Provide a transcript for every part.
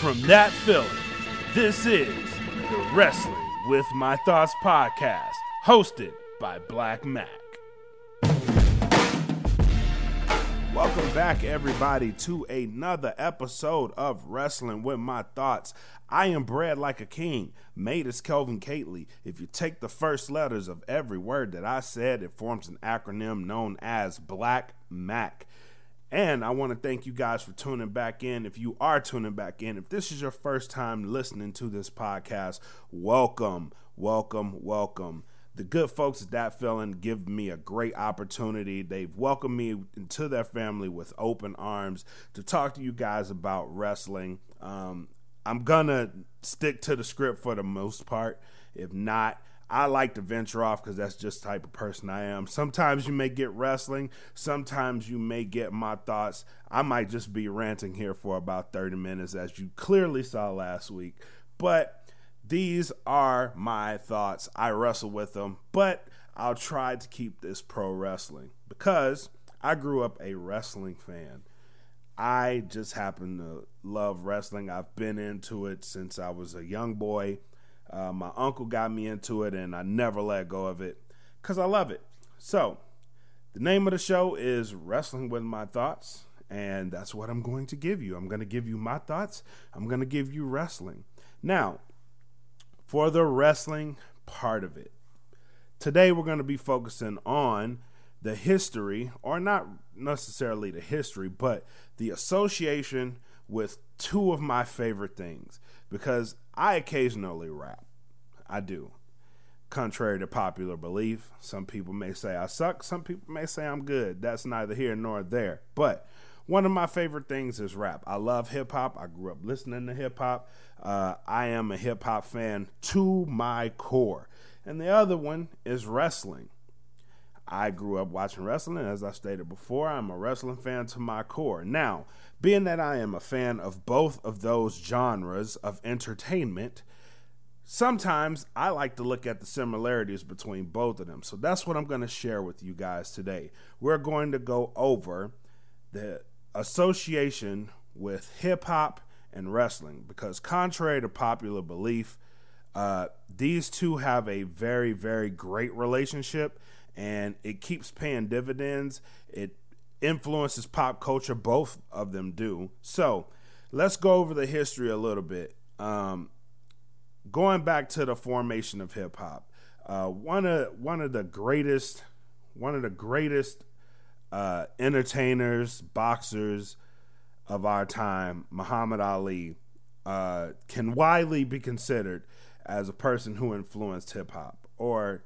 From that Philly, this is the Wrestling with My Thoughts podcast, hosted by Blak Mac. Welcome back, everybody, to another episode of Wrestling with My Thoughts. I am bred like a king, made as Kelvin Kately. If you take the first letters of every word that I said, it forms an acronym known as Blak Mac. And I want to thank you guys for tuning back in. If you are tuning back in, if this is your first time listening to this podcast, welcome, welcome, welcome. The good folks at that feeling give me a great opportunity. They've welcomed me into their family with open arms to talk to you guys about wrestling. Um, I'm gonna stick to the script for the most part. If not, I like to venture off because that's just type of person I am. Sometimes you may get wrestling, sometimes you may get my thoughts. I might just be ranting here for about 30 minutes, as you clearly saw last week. But these are my thoughts. I wrestle with them, but I'll try to keep this pro wrestling because I grew up a wrestling fan. I just happen to love wrestling. I've been into it since I was a young boy. Uh, my uncle got me into it, and I never let go of it because I love it. So, the name of the show is Wrestling with My Thoughts, and that's what I'm going to give you. I'm going to give you my thoughts, I'm going to give you wrestling. Now, for the wrestling part of it, today we're going to be focusing on the history, or not necessarily the history, but the association with two of my favorite things because I occasionally rap. I do. Contrary to popular belief, some people may say I suck, some people may say I'm good. That's neither here nor there. But one of my favorite things is rap. I love hip hop. I grew up listening to hip hop. Uh, I am a hip hop fan to my core. And the other one is wrestling. I grew up watching wrestling. As I stated before, I'm a wrestling fan to my core. Now, being that I am a fan of both of those genres of entertainment, sometimes I like to look at the similarities between both of them. So that's what I'm going to share with you guys today. We're going to go over the association with hip hop and wrestling because, contrary to popular belief, uh, these two have a very, very great relationship and it keeps paying dividends. It influences pop culture, both of them do. So let's go over the history a little bit. Um, going back to the formation of hip hop, uh, one of one of the greatest, one of the greatest uh, entertainers, boxers of our time, Muhammad Ali, uh, can widely be considered as a person who influenced hip hop, or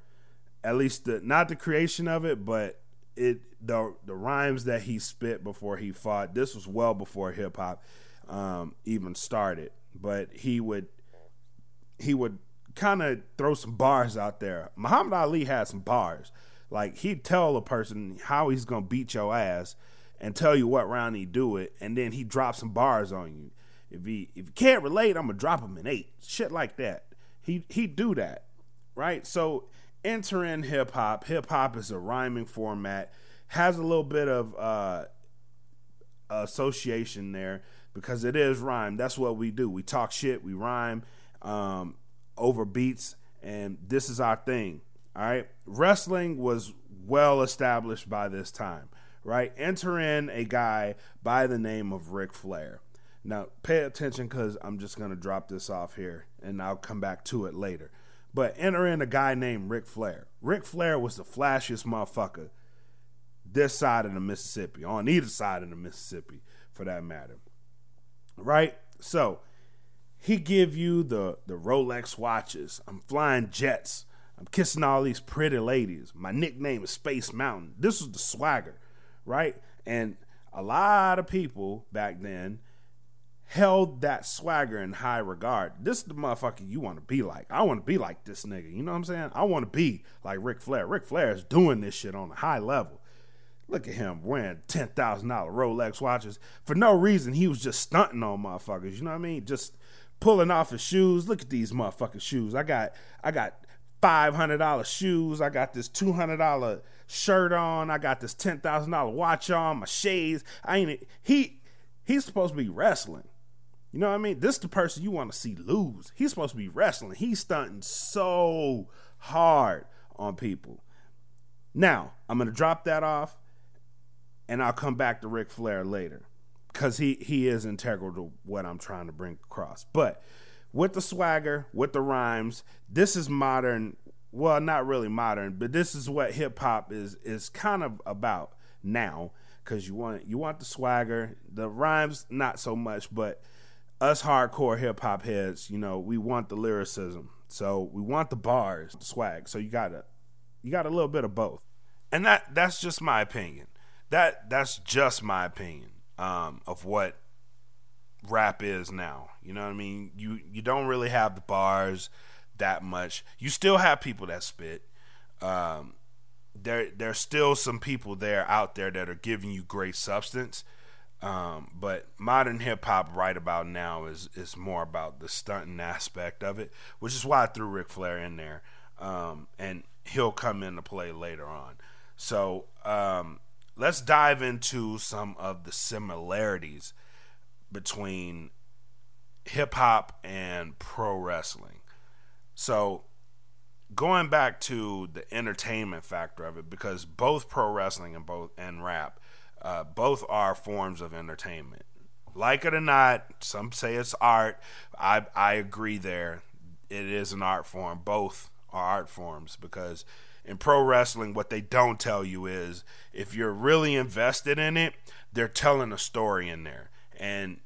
at least the, not the creation of it, but it the the rhymes that he spit before he fought. This was well before hip hop um, even started, but he would he would kind of throw some bars out there. Muhammad Ali had some bars. Like he'd tell a person how he's gonna beat your ass and tell you what round he do it, and then he drop some bars on you. If he if you can't relate, I'm gonna drop him an eight. Shit like that. He he do that, right? So enter in hip hop. Hip hop is a rhyming format, has a little bit of uh, association there because it is rhyme. That's what we do. We talk shit, we rhyme um, over beats, and this is our thing. All right. Wrestling was well established by this time, right? Enter in a guy by the name of Ric Flair. Now, pay attention because I'm just going to drop this off here and I'll come back to it later. But enter in a guy named Ric Flair. Ric Flair was the flashiest motherfucker this side of the Mississippi, on either side of the Mississippi, for that matter. Right? So he give you the the Rolex watches. I'm flying jets. I'm kissing all these pretty ladies. My nickname is Space Mountain. This was the swagger, right? And a lot of people back then held that swagger in high regard. This is the motherfucker you want to be like. I want to be like this nigga. You know what I'm saying? I want to be like Ric Flair. Ric Flair is doing this shit on a high level. Look at him wearing ten thousand dollar Rolex watches for no reason. He was just stunting on motherfuckers. You know what I mean? Just pulling off his shoes. Look at these motherfucking shoes. I got I got five hundred dollar shoes. I got this two hundred dollar shirt on. I got this ten thousand dollar watch on. My shades. I ain't he. He's supposed to be wrestling You know what I mean? This is the person you want to see lose. He's supposed to be wrestling. He's stunting so hard on people. Now, I'm gonna drop that off and I'll come back to Ric Flair later. Because he, he is integral to what I'm trying to bring across. But with the swagger, with the rhymes, this is modern well, not really modern, but this is what hip hop is is kind of about now because you want you want the swagger, the rhymes not so much, but us hardcore hip hop heads, you know, we want the lyricism, so we want the bars, the swag. So you gotta you got a little bit of both, and that that's just my opinion. That that's just my opinion um, of what rap is now. You know what I mean? You you don't really have the bars that much. You still have people that spit. Um, there there's still some people there out there that are giving you great substance. Um, but modern hip hop right about now is is more about the stunting aspect of it, which is why I threw Ric Flair in there, um, and he'll come into play later on. So um, let's dive into some of the similarities between hip hop and pro wrestling. So going back to the entertainment factor of it, because both pro wrestling and both and rap, uh, both are forms of entertainment. Like it or not, some say it's art. I I agree there. It is an art form. Both are art forms because in pro wrestling, what they don't tell you is if you're really invested in it, they're telling a story in there. And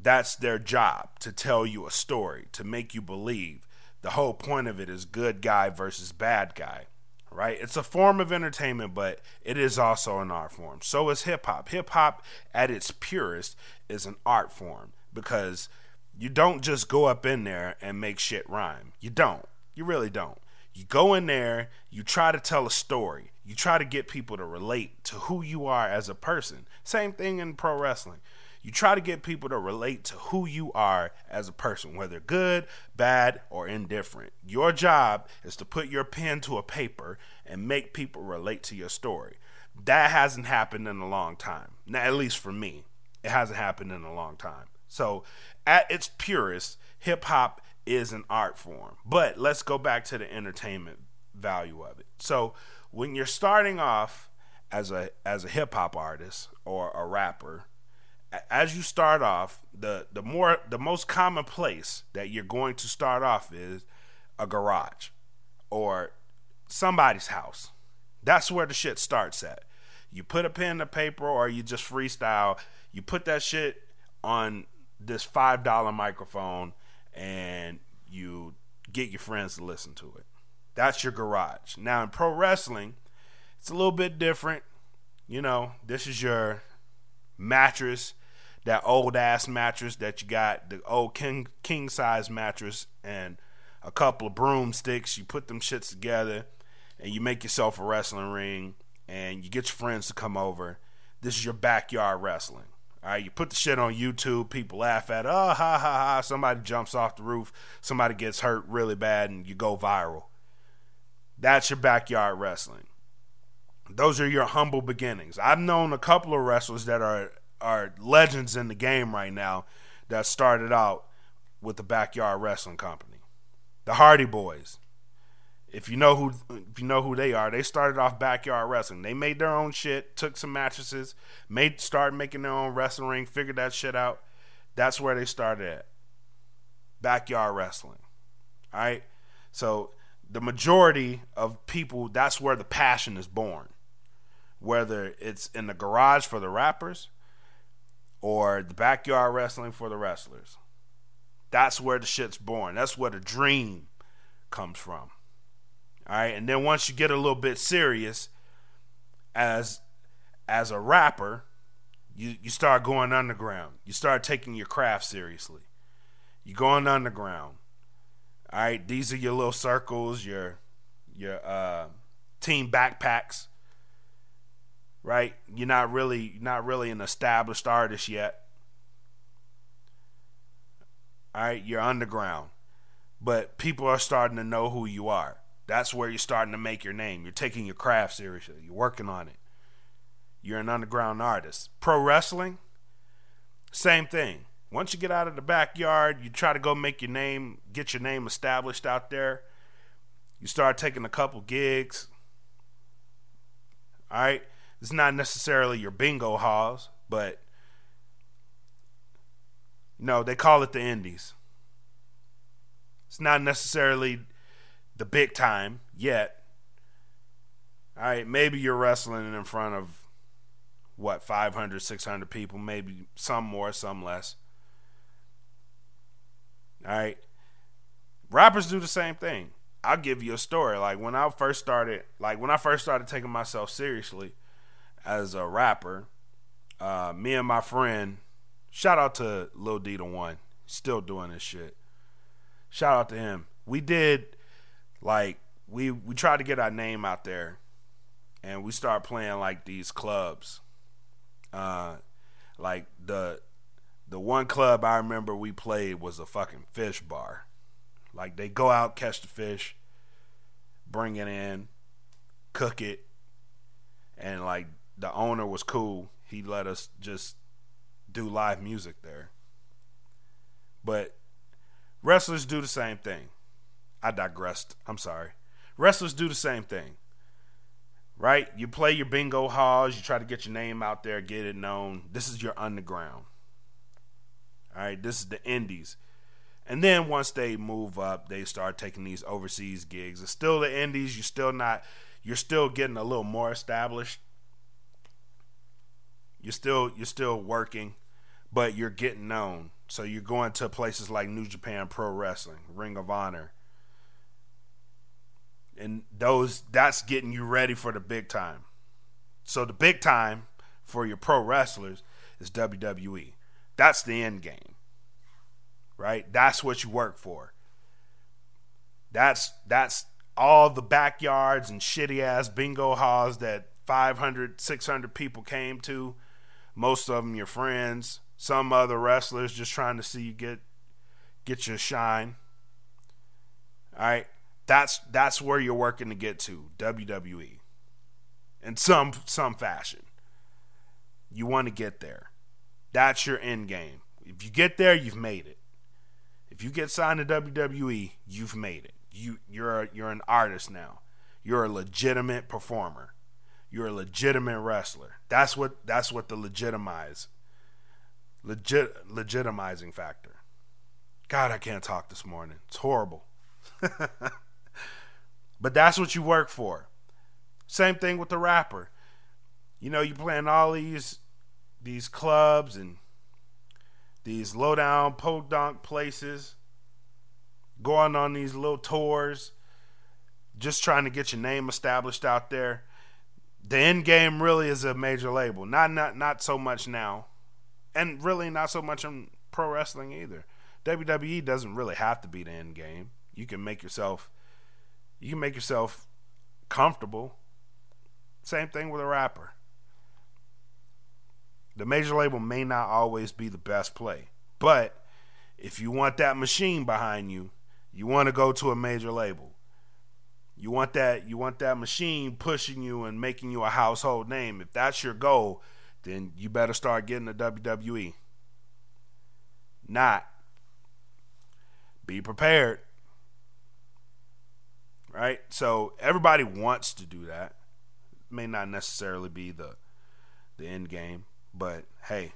that's their job to tell you a story, to make you believe the whole point of it is good guy versus bad guy, right? It's a form of entertainment, but it is also an art form. So is hip hop. Hip hop, at its purest, is an art form because you don't just go up in there and make shit rhyme. You don't. You really don't. You go in there, you try to tell a story. You try to get people to relate to who you are as a person. Same thing in pro wrestling. You try to get people to relate to who you are as a person, whether good, bad, or indifferent. Your job is to put your pen to a paper and make people relate to your story. That hasn't happened in a long time. Now, at least for me, it hasn't happened in a long time. So, at its purest, hip hop is an art form. But let's go back to the entertainment value of it. So, when you're starting off as a as a hip hop artist or a rapper, as you start off, the the more the most common place that you're going to start off is a garage or somebody's house. That's where the shit starts at. You put a pen to paper or you just freestyle. You put that shit on this five dollar microphone and you get your friends to listen to it. That's your garage. Now in pro wrestling, it's a little bit different. You know, this is your mattress that old ass mattress that you got, the old king king size mattress, and a couple of broomsticks. You put them shits together, and you make yourself a wrestling ring, and you get your friends to come over. This is your backyard wrestling. All right, you put the shit on YouTube. People laugh at, it. oh ha ha ha. Somebody jumps off the roof. Somebody gets hurt really bad, and you go viral. That's your backyard wrestling. Those are your humble beginnings. I've known a couple of wrestlers that are are legends in the game right now that started out with the backyard wrestling company, the Hardy Boys. If you know who if you know who they are, they started off backyard wrestling. They made their own shit, took some mattresses, made started making their own wrestling ring, figured that shit out. That's where they started at. Backyard wrestling. All right? So the majority of people, that's where the passion is born. Whether it's in the garage for the rappers or the backyard wrestling for the wrestlers. That's where the shit's born. That's where the dream comes from. All right, and then once you get a little bit serious as as a rapper, you you start going underground. You start taking your craft seriously. You're going underground. All right, these are your little circles, your your uh, team backpacks right? You're not really not really an established artist yet. All right, you're underground. But people are starting to know who you are. That's where you're starting to make your name. You're taking your craft seriously. You're working on it. You're an underground artist. Pro wrestling, same thing. Once you get out of the backyard, you try to go make your name, get your name established out there. You start taking a couple gigs. All right. It's not necessarily your bingo halls, but no, they call it the indies. It's not necessarily the big time yet. All right, maybe you're wrestling in front of what 500, 600 people, maybe some more, some less. All right. Rappers do the same thing. I'll give you a story. Like when I first started, like when I first started taking myself seriously as a rapper, uh, me and my friend, shout out to Lil D the One, still doing this shit. Shout out to him. We did like we we tried to get our name out there, and we started playing like these clubs. Uh, like the the one club I remember we played was a fucking fish bar. Like they go out, catch the fish, bring it in, cook it, and like the owner was cool. He let us just do live music there. But wrestlers do the same thing. I digressed. I'm sorry. Wrestlers do the same thing. Right? You play your bingo halls, you try to get your name out there, get it known. This is your underground. All right, this is the indies. And then once they move up, they start taking these overseas gigs. It's still the indies. You're still not. You're still getting a little more established. You're still you're still working, but you're getting known. So you're going to places like New Japan Pro Wrestling, Ring of Honor, and those that's getting you ready for the big time. So the big time for your pro wrestlers is WWE. That's the end game. Right? That's what you work for. That's that's all the backyards and shitty ass bingo halls that 500, 600 people came to. Most of them your friends, some other wrestlers just trying to see you get get your shine. All right? That's that's where you're working to get to, WWE. In some some fashion. You want to get there. That's your end game. If you get there, you've made it. If you get signed to WWE, you've made it. You you're you're an artist now. You're a legitimate performer. You're a legitimate wrestler. That's what that's what the legitimize legit legitimizing factor. God, I can't talk this morning. It's horrible. but that's what you work for. Same thing with the rapper. You know, you playing all these these clubs and these low down podunk places, going on these little tours, just trying to get your name established out there. The end game really is a major label. Not not not so much now. And really not so much in pro wrestling either. WWE doesn't really have to be the end game. You can make yourself you can make yourself comfortable. Same thing with a rapper. The major label may not always be the best play, but if you want that machine behind you, you want to go to a major label. You want that you want that machine pushing you and making you a household name. If that's your goal, then you better start getting the WWE. Not. Be prepared. Right? So everybody wants to do that. may not necessarily be the the end game. But hey,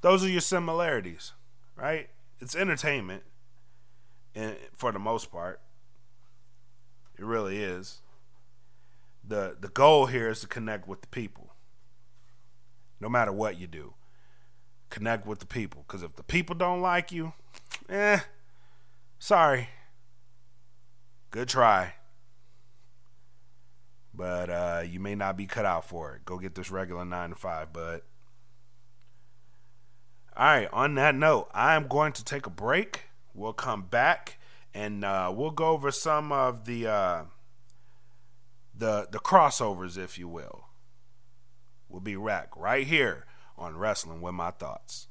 those are your similarities, right? It's entertainment, and for the most part, it really is. the The goal here is to connect with the people. No matter what you do, connect with the people. Because if the people don't like you, eh, sorry. Good try but uh, you may not be cut out for it. Go get this regular nine to five, bud. All right, on that note, I am going to take a break. We'll come back and uh, we'll go over some of the uh, the the crossovers, if you will. We'll be back right here on Wrestling with My Thoughts.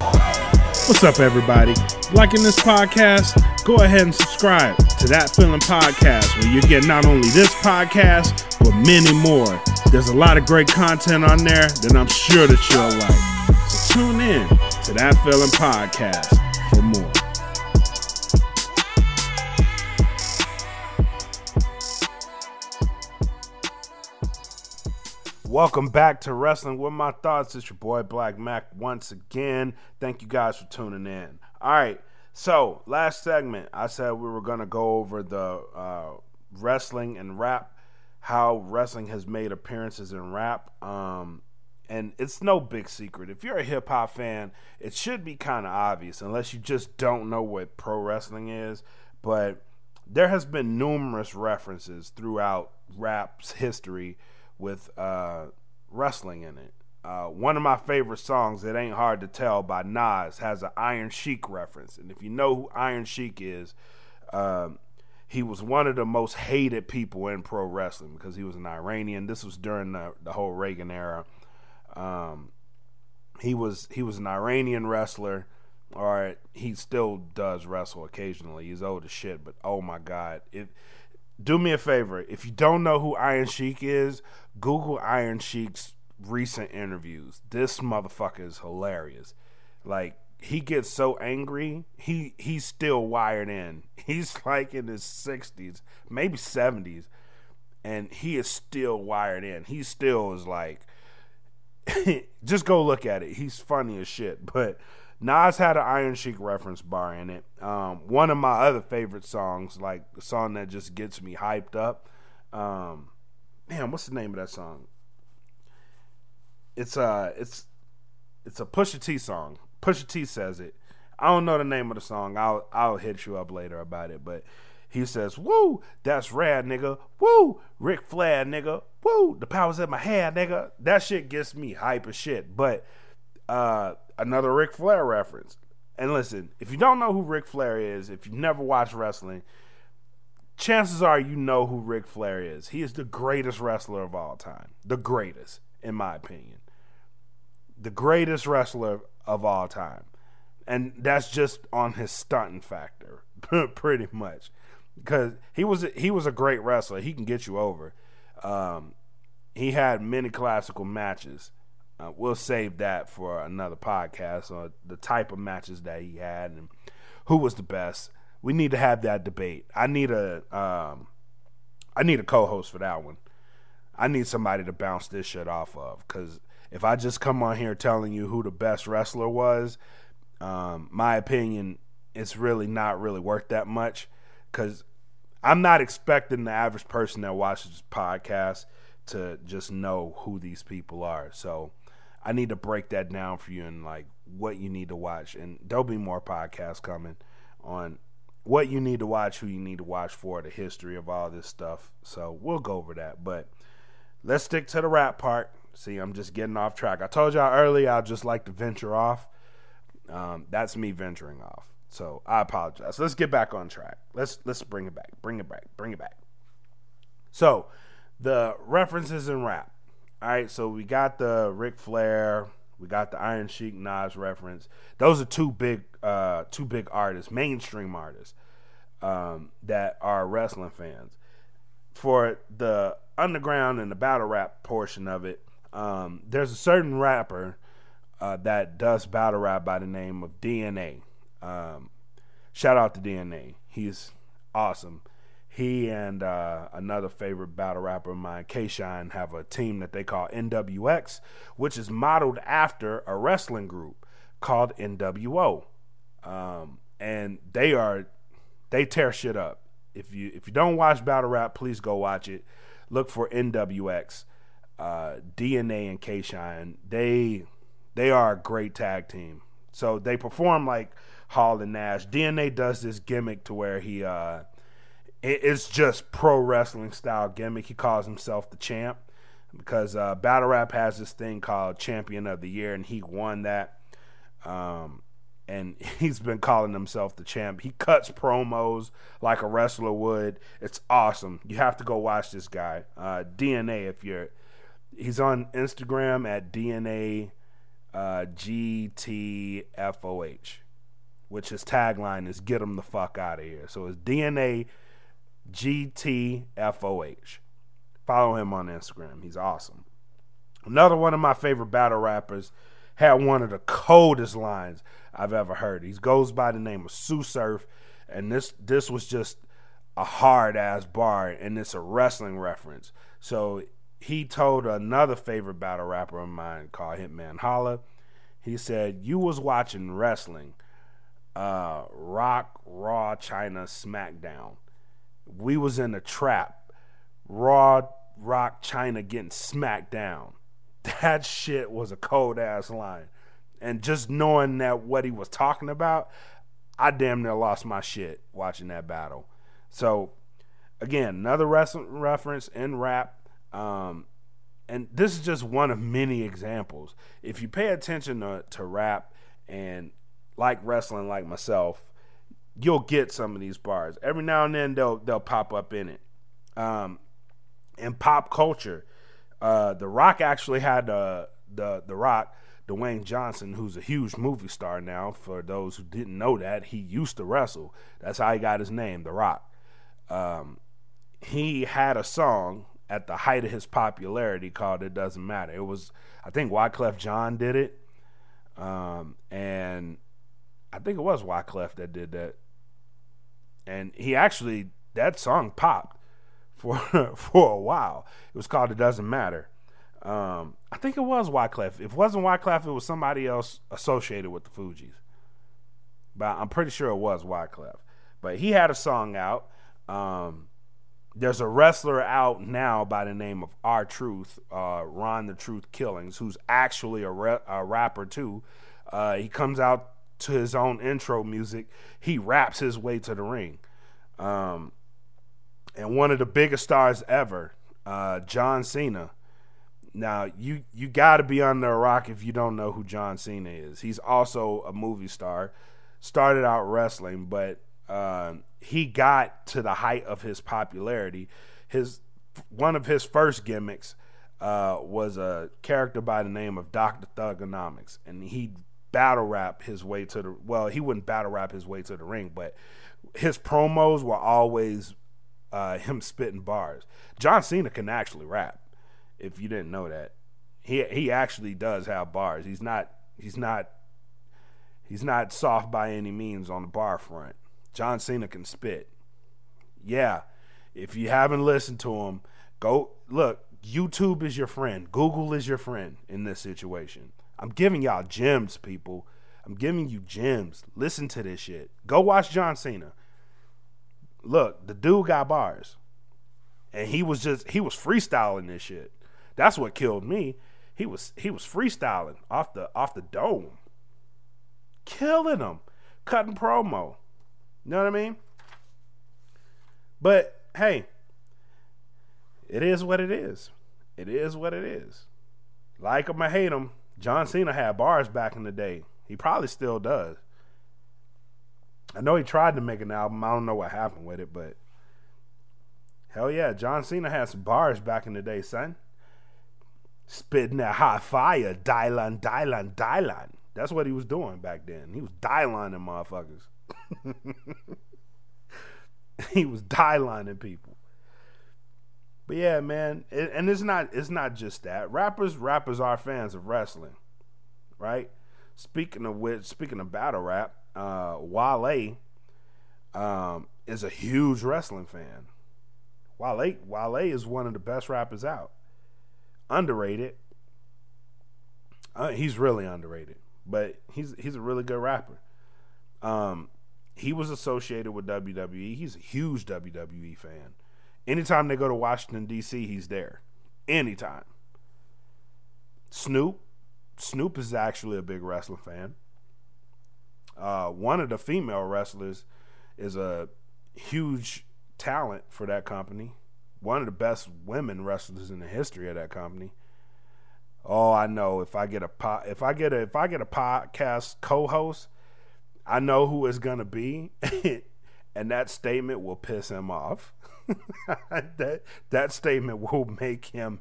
What's up, everybody? Liking this podcast? Go ahead and subscribe to That Feeling Podcast, where you get not only this podcast, but many more. There's a lot of great content on there that I'm sure that you'll like So tune in to that feeling podcast Welcome back to Wrestling with My Thoughts. It's your boy Blak Mac once again. Thank you guys for tuning in. All right, so last segment, I said we were going to go over the uh, wrestling and rap, how wrestling has made appearances in rap. Um, and it's no big secret. If you're a hip hop fan, it should be kind of obvious, unless you just don't know what pro wrestling is. But there has been numerous references throughout rap's history with uh, wrestling in it. Uh, one of my favorite songs, It Ain't Hard to Tell by Nas, has an Iron Sheik reference. And if you know who Iron Sheik is, um, he was one of the most hated people in pro wrestling because he was an Iranian. This was during the, the whole Reagan era. Um, he was he was an Iranian wrestler, or he still does wrestle occasionally. He's old as shit, but oh my god, it do me a favor. If you don't know who Iron Sheik is, Google Iron Sheik's recent interviews. This motherfucker is hilarious. Like he gets so angry, he he's still wired in. He's like in his sixties, maybe seventies, and he is still wired in. He still is like just go look at it. He's funny as shit. But Nas had an Iron Sheik reference bar in it. Um, one of my other favorite songs, like the song that just gets me hyped up. Um, man, what's the name of that song? It's a it's it's a Pusha T song. Pusha T says it. I don't know the name of the song. I'll I'll hit you up later about it. But he says, "Woo, that's rad, nigga. Woo, Ric Flair, nigga. Woo, the powers in my hand, nigga." That shit gets me hype as shit. But uh, another Ric Flair reference. And listen, if you don't know who Ric Flair is, if you've never watched wrestling, chances are you know who Ric Flair is. He is the greatest wrestler of all time. The greatest, in my opinion. The greatest wrestler of all time. And that's just on his stunting factor, pretty much. Because he was he was a great wrestler. He can get you over. Um, he had many classical matches uh, we'll save that for another podcast on the type of matches that he had and who was the best. We need to have that debate. I need a um, I need a co-host for that one. I need somebody to bounce this shit off of because if I just come on here telling you who the best wrestler was, um, my opinion, it's really not really worth that much because I'm not expecting the average person that watches this podcast to just know who these people are. So I need to break that down for you and like what you need to watch. And there'll be more podcasts coming on what you need to watch, who you need to watch for, the history of all this stuff. So we'll go over that. But let's stick to the rap part. See, I'm just getting off track. I told y'all earlier I just like to venture off. Um, that's me venturing off. So I apologize. Let's get back on track. Let's let's bring it back. Bring it back. Bring it back. So the references in rap. All right, so we got the Ric Flair, we got the Iron Sheik Nas reference. Those are two big, uh, two big artists, mainstream artists um, that are wrestling fans. For the underground and the battle rap portion of it, um, there's a certain rapper uh, that does battle rap by the name of DNA. Um, shout out to DNA. He's awesome he and uh, another favorite battle rapper of mine, K Shine, have a team that they call NWX, which is modeled after a wrestling group called NWO. Um, and they are they tear shit up. If you if you don't watch battle rap, please go watch it. Look for NWX, uh, DNA and K Shine. They they are a great tag team. So they perform like Hall and Nash. DNA does this gimmick to where he uh, it's just pro wrestling style gimmick. He calls himself the champ because uh, battle rap has this thing called champion of the year, and he won that. Um, and he's been calling himself the champ. He cuts promos like a wrestler would. It's awesome. You have to go watch this guy. Uh, DNA, if you're, he's on Instagram at DNA uh, GTFOH, which his tagline is "Get him the fuck out of here." So it's DNA GTFOH. Follow him on Instagram. He's awesome. Another one of my favorite battle rappers had one of the coldest lines I've ever heard. He goes by the name of Tsu Surf, and this this was just a hard ass bar, and it's a wrestling reference. So he told another favorite battle rapper of mine called Hitman Holla. He said, "You was watching wrestling, uh, Rock, Raw, Chyna, SmackDown. We was in a trap. Raw, Rock, China getting smacked down. That shit was a cold ass line, and just knowing that what he was talking about, I damn near lost my shit watching that battle. So, again, another wrestling reference in rap." Um, and this is just one of many examples. If you pay attention to, to rap and like wrestling like myself, you'll get some of these bars. Every now and then they'll they'll pop up in it. Um, in pop culture, uh, The Rock actually had the the The Rock, Dwayne Johnson, who's a huge movie star now. For those who didn't know that, he used to wrestle. That's how he got his name, The Rock. Um, he had a song at the height of his popularity called "It Doesn't Matter." It was, I think, Wyclef Jean did it, um, and I think it was Wyclef that did that. And he actually that song popped for for a while. It was called "It Doesn't Matter." Um, I think it was Wyclef. If it wasn't Wyclef, it was somebody else associated with the Fugees. But I'm pretty sure it was Wyclef. But he had a song out. Um, there's a wrestler out now by the name of R Truth, uh, Ron the Truth Killings, who's actually a, re- a rapper too. Uh, he comes out to his own intro music. He raps his way to the ring. Um, and one of the biggest stars ever, uh, John Cena. Now you you got to be under a rock if you don't know who John Cena is. He's also a movie star. Started out wrestling, but uh, he got to the height of his popularity. His one of his first gimmicks uh, was a character by the name of Doctor Thuganomics, and he battle rap his way to the well. He wouldn't battle rap his way to the ring, but his promos were always uh, him spitting bars. John Cena can actually rap. If you didn't know that, he he actually does have bars. He's not he's not he's not soft by any means on the bar front. John Cena can spit. Yeah, if you haven't listened to him, go look. YouTube is your friend. Google is your friend in this situation. I'm giving y'all gems, people. I'm giving you gems. Listen to this shit. Go watch John Cena. Look, the dude got bars. And he was just he was freestyling this shit. That's what killed me. He was he was freestyling off the off the dome. Killing them. Cutting promo. You know what I mean? But hey, it is what it is. It is what it is. Like him or hate him, John Cena had bars back in the day. He probably still does. I know he tried to make an album. I don't know what happened with it, but hell yeah, John Cena had some bars back in the day, son. Spitting that hot fire, Dylan, Dylan, Dylan. That's what he was doing back then. He was Dylan them motherfuckers. he was die-lining people. But yeah, man, it, and it's not it's not just that. Rappers rappers are fans of wrestling, right? Speaking of which, speaking of battle rap, uh, Wale um, is a huge wrestling fan. Wale Wale is one of the best rappers out. Underrated. Uh, he's really underrated, but he's he's a really good rapper. Um, he was associated with WWE. He's a huge WWE fan. Anytime they go to Washington D.C., he's there. Anytime. Snoop, Snoop is actually a big wrestling fan. Uh, one of the female wrestlers is a huge talent for that company. One of the best women wrestlers in the history of that company. Oh, I know. If I get a po- if I get a if I get a podcast co-host I know who it's gonna be, and that statement will piss him off. that that statement will make him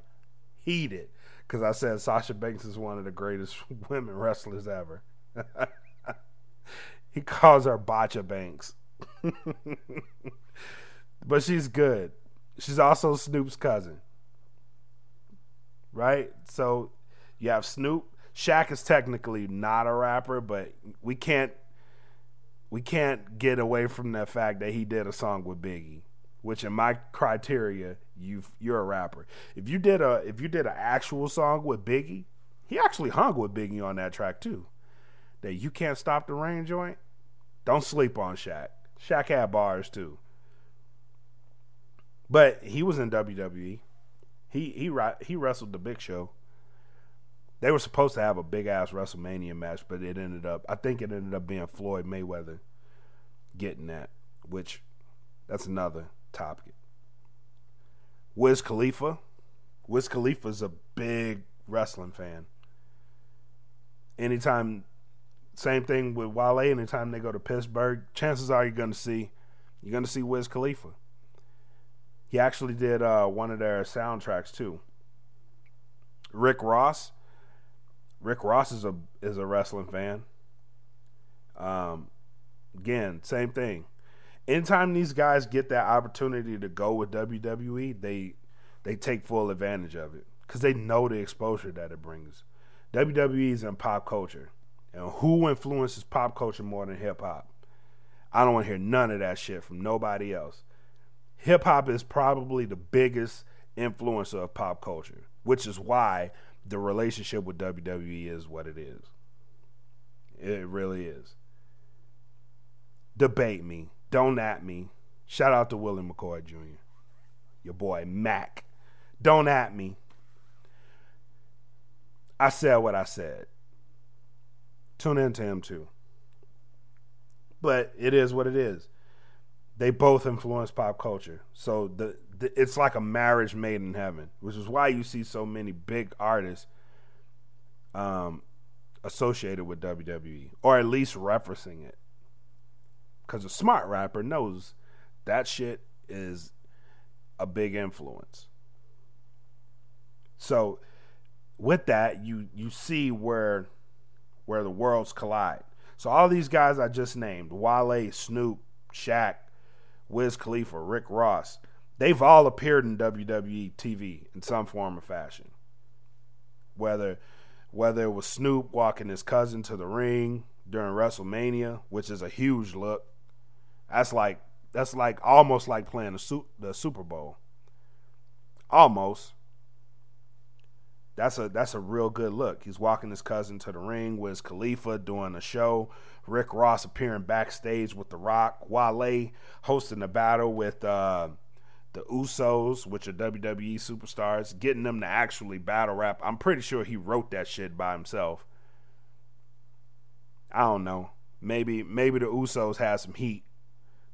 heated because I said Sasha Banks is one of the greatest women wrestlers ever. he calls her Botcha Banks, but she's good. She's also Snoop's cousin, right? So you have Snoop. Shaq is technically not a rapper, but we can't we can't get away from the fact that he did a song with Biggie, which in my criteria, you you're a rapper. If you did a if you did an actual song with Biggie, he actually hung with Biggie on that track too. That you can't stop the rain joint. Don't sleep on Shaq. Shaq had bars too. But he was in WWE. He he he wrestled the Big Show. They were supposed to have a big ass WrestleMania match, but it ended up I think it ended up being Floyd Mayweather getting that, which that's another topic. Wiz Khalifa. Wiz Khalifa's a big wrestling fan. Anytime same thing with Wale, anytime they go to Pittsburgh, chances are you're gonna see you're gonna see Wiz Khalifa. He actually did uh, one of their soundtracks too. Rick Ross. Rick Ross is a is a wrestling fan. Um, again, same thing. Anytime these guys get that opportunity to go with WWE, they they take full advantage of it because they know the exposure that it brings. WWE is in pop culture, and who influences pop culture more than hip hop? I don't want to hear none of that shit from nobody else hip hop is probably the biggest influencer of pop culture, which is why the relationship with WWE is what it is. It really is. Debate me. Don't at me. Shout out to Willie McCoy Jr. Your boy Mac. Don't at me. I said what I said. Tune in to him too. But it is what it is they both influence pop culture. So the, the, it's like a marriage made in heaven, which is why you see so many big artists um, associated with WWE, or at least referencing it. Because a smart rapper knows that shit is a big influence. So with that, you you see where where the worlds collide. So all these guys I just named, Wale, Snoop, Shaq, Wiz Khalifa, Rick Ross, they've all appeared in WWE TV in some form or fashion. Whether whether it was Snoop walking his cousin to the ring during WrestleMania, which is a huge look. That's like that's like almost like playing the, the Super Bowl. Almost. That's a that's a real good look. He's walking his cousin to the ring with Khalifa doing a show. Rick Ross appearing backstage with The Rock. Wale hosting a battle with uh, the Usos, which are WWE superstars, getting them to actually battle rap. I'm pretty sure he wrote that shit by himself. I don't know. Maybe maybe the Usos had some heat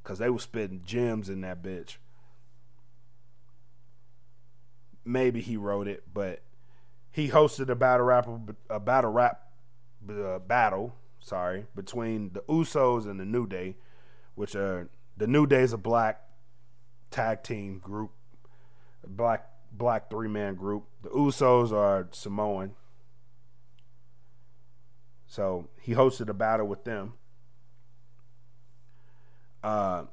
because they were spitting gems in that bitch. Maybe he wrote it, but he hosted a battle rap a battle rap uh, battle, sorry, between the Usos and the New Day, which are the New Day is a black tag team group, black black three man group. The Usos are Samoan. So he hosted a battle with them. Uh,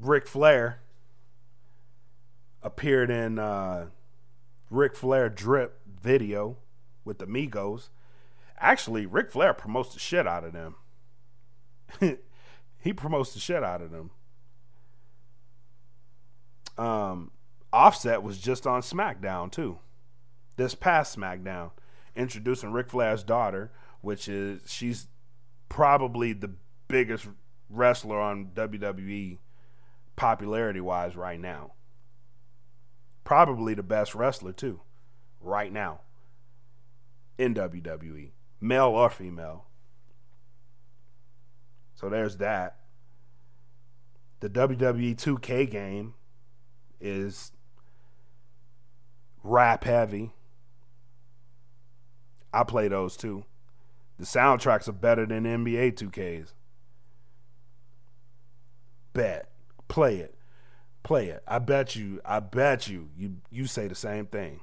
Ric Flair appeared in uh, Ric Flair drip video with the Migos. Actually, Ric Flair promotes the shit out of them. he promotes the shit out of them. Um, Offset was just on SmackDown too. This past SmackDown, introducing Ric Flair's daughter, which is she's probably the biggest wrestler on WWE popularity wise right now probably the best wrestler too, right now in WWE, male or female. So there's that. The WWE 2K game is rap heavy. I play those too. The soundtracks are better than NBA 2Ks. Bet. Play it play it. I bet you, I bet you, you you say the same thing.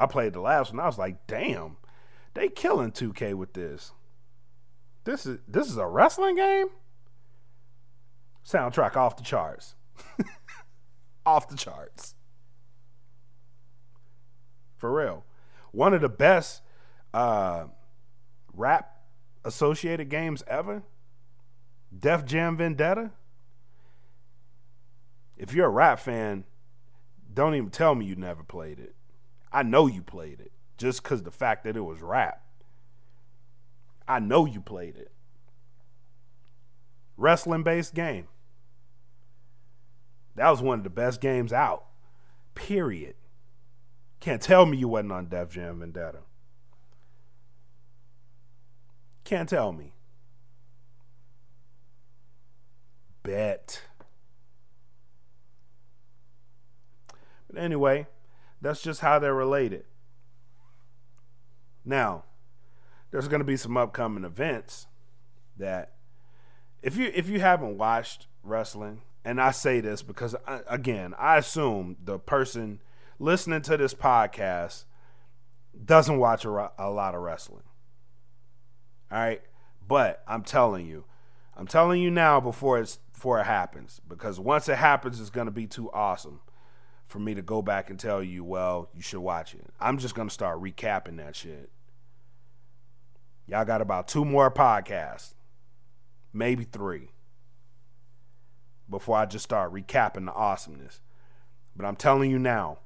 I played the last one. I was like, damn, they killing 2K with this. This is this is a wrestling game. Soundtrack off the charts. off the charts. For real. one of the best uh, rap associated games ever. Def Jam Vendetta. If you're a rap fan, don't even tell me you never played it. I know you played it just because the fact that it was rap. I know you played it. Wrestling based game. That was one of the best games out. Period. Can't tell me you wasn't on Def Jam Vendetta. Can't tell me. Bet. But anyway, that's just how they're related. Now, there's going to be some upcoming events that if you if you haven't watched wrestling, and I say this because I, again, I assume the person listening to this podcast doesn't watch a, a lot of wrestling. All right, but I'm telling you, I'm telling you now before it's before it happens because once it happens, it's going to be too awesome for me to go back and tell you, well, you should watch it. I'm just going to start recapping that shit. Y'all got about two more podcasts, maybe three, before I just start recapping the awesomeness. But I'm telling you now,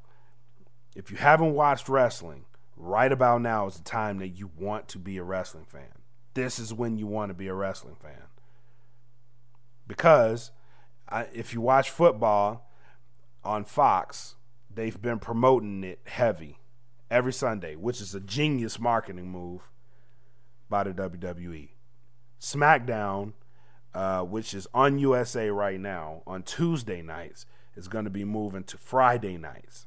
if you haven't watched wrestling, right about now is the time that you want to be a wrestling fan. This is when you want to be a wrestling fan. Because I, if you watch football on Fox, they've been promoting it heavy every Sunday, which is a genius marketing move by the WWE. SmackDown, uh, which is on USA right now on Tuesday nights, is going to be moving to Friday nights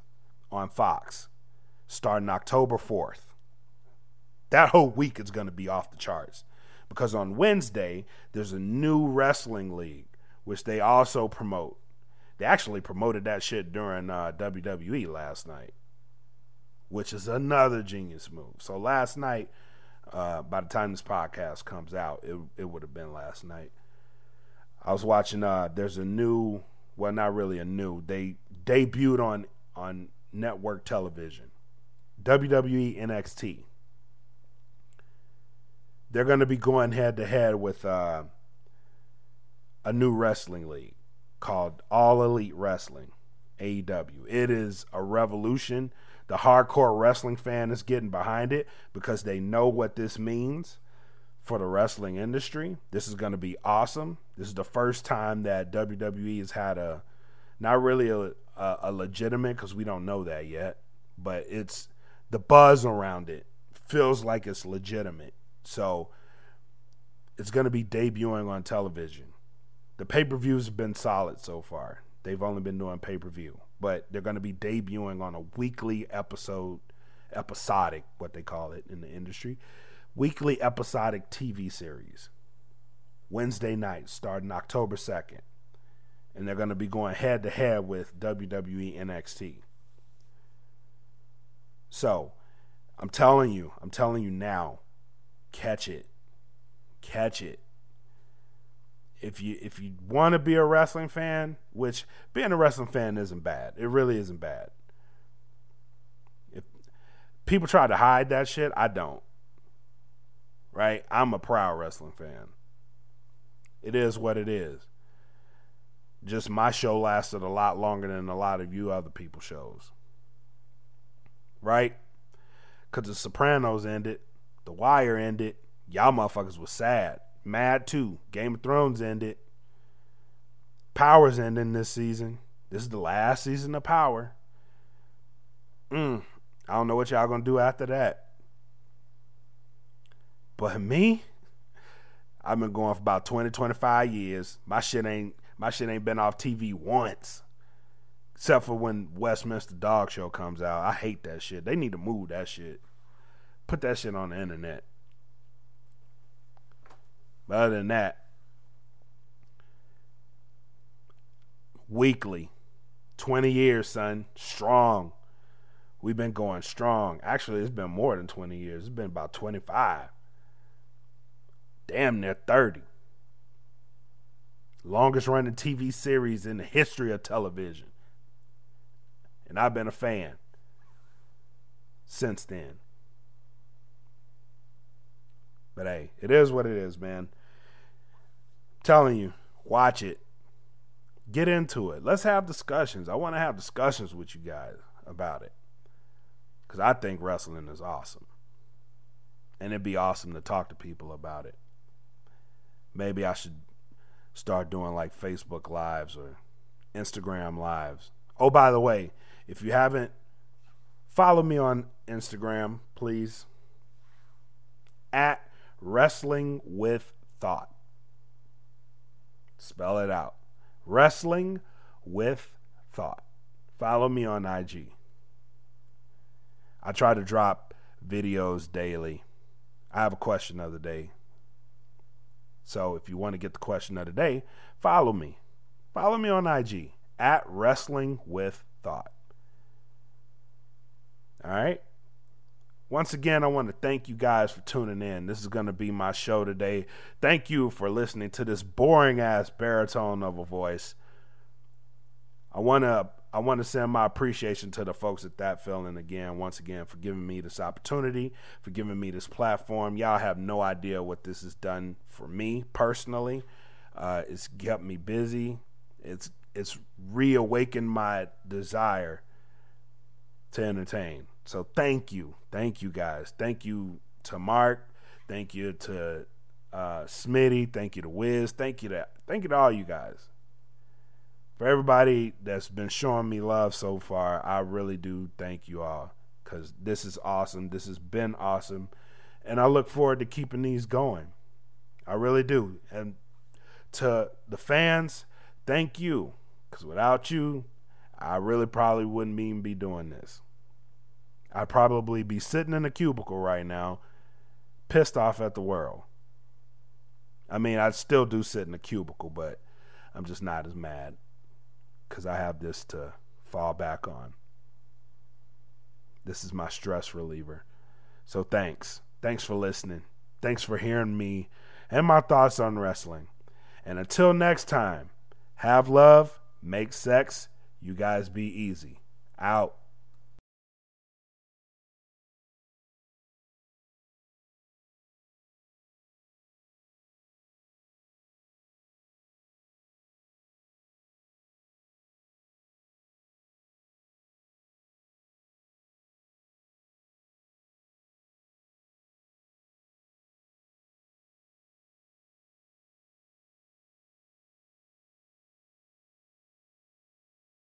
on Fox starting October 4th. That whole week is going to be off the charts because on Wednesday there's a new wrestling league which they also promote. They actually promoted that shit during uh, WWE last night, which is another genius move. So last night uh, by the time this podcast comes out, it it would have been last night. I was watching. Uh, there's a new, well, not really a new. They debuted on on network television, WWE NXT. They're going to be going head to head with uh, a new wrestling league called All Elite Wrestling, AEW. It is a revolution the hardcore wrestling fan is getting behind it because they know what this means for the wrestling industry. This is going to be awesome. This is the first time that WWE has had a not really a, a, a legitimate because we don't know that yet, but it's the buzz around it feels like it's legitimate. So it's going to be debuting on television. The pay per views have been solid so far. They've only been doing pay per view but they're going to be debuting on a weekly episode, episodic, what they call it in the industry, weekly episodic TV series. Wednesday night, starting October 2nd. And they're going to be going head to head with WWE NXT. So, I'm telling you, I'm telling you now, catch it. Catch it if you if you want to be a wrestling fan, which being a wrestling fan isn't bad. It really isn't bad. If people try to hide that shit, I don't. Right? I'm a proud wrestling fan. It is what it is. Just my show lasted a lot longer than a lot of you other people's shows. Right? Cuz the Sopranos ended, The Wire ended, y'all motherfuckers was sad. Mad too. Game of Thrones ended. Power's ending this season. This is the last season of Power. Mm, I don't know what y'all gonna do after that. But me, I've been going for about 20, 25 years. My shit ain't my shit ain't been off TV once. Except for when Westminster Dog Show comes out. I hate that shit. They need to move that shit. Put that shit on the internet. But other than that, weekly, 20 years, son, strong. We've been going strong. Actually, it's been more than 20 years. It's been about 25. Damn near 30. Longest running TV series in the history of television. And I've been a fan since then. But hey, it is what it is, man. I'm telling you, watch it. Get into it. Let's have discussions. I want to have discussions with you guys about it. Because I think wrestling is awesome. And it'd be awesome to talk to people about it. Maybe I should start doing like Facebook Lives or Instagram Lives. Oh, by the way, if you haven't, follow me on Instagram, please. At Wrestling with Thought. Spell it out. Wrestling with Thought. Follow me on IG. I try to drop videos daily. I have a question of the day. So if you want to get the question of the day, follow me. Follow me on IG at Wrestling with Thought. All right. Once again, I want to thank you guys for tuning in. This is going to be my show today. Thank you for listening to this boring ass baritone of a voice. I want to I want to send my appreciation to the folks at that feeling again, once again, for giving me this opportunity, for giving me this platform. Y'all have no idea what this has done for me personally. Uh, it's kept me busy. It's it's reawakened my desire to entertain. So thank you, thank you guys, thank you to Mark, thank you to uh, Smitty, thank you to Wiz, thank you to thank you to all you guys for everybody that's been showing me love so far, I really do thank you all because this is awesome. This has been awesome. And I look forward to keeping these going. I really do. And to the fans, thank you because without you, I really probably wouldn't even be doing this. I'd probably be sitting in a cubicle right now, pissed off at the world. I mean, I still do sit in a cubicle, but I'm just not as mad because I have this to fall back on. This is my stress reliever. So thanks. Thanks for listening. Thanks for hearing me and my thoughts on wrestling. And until next time, have love, make sex, you guys be easy. Out.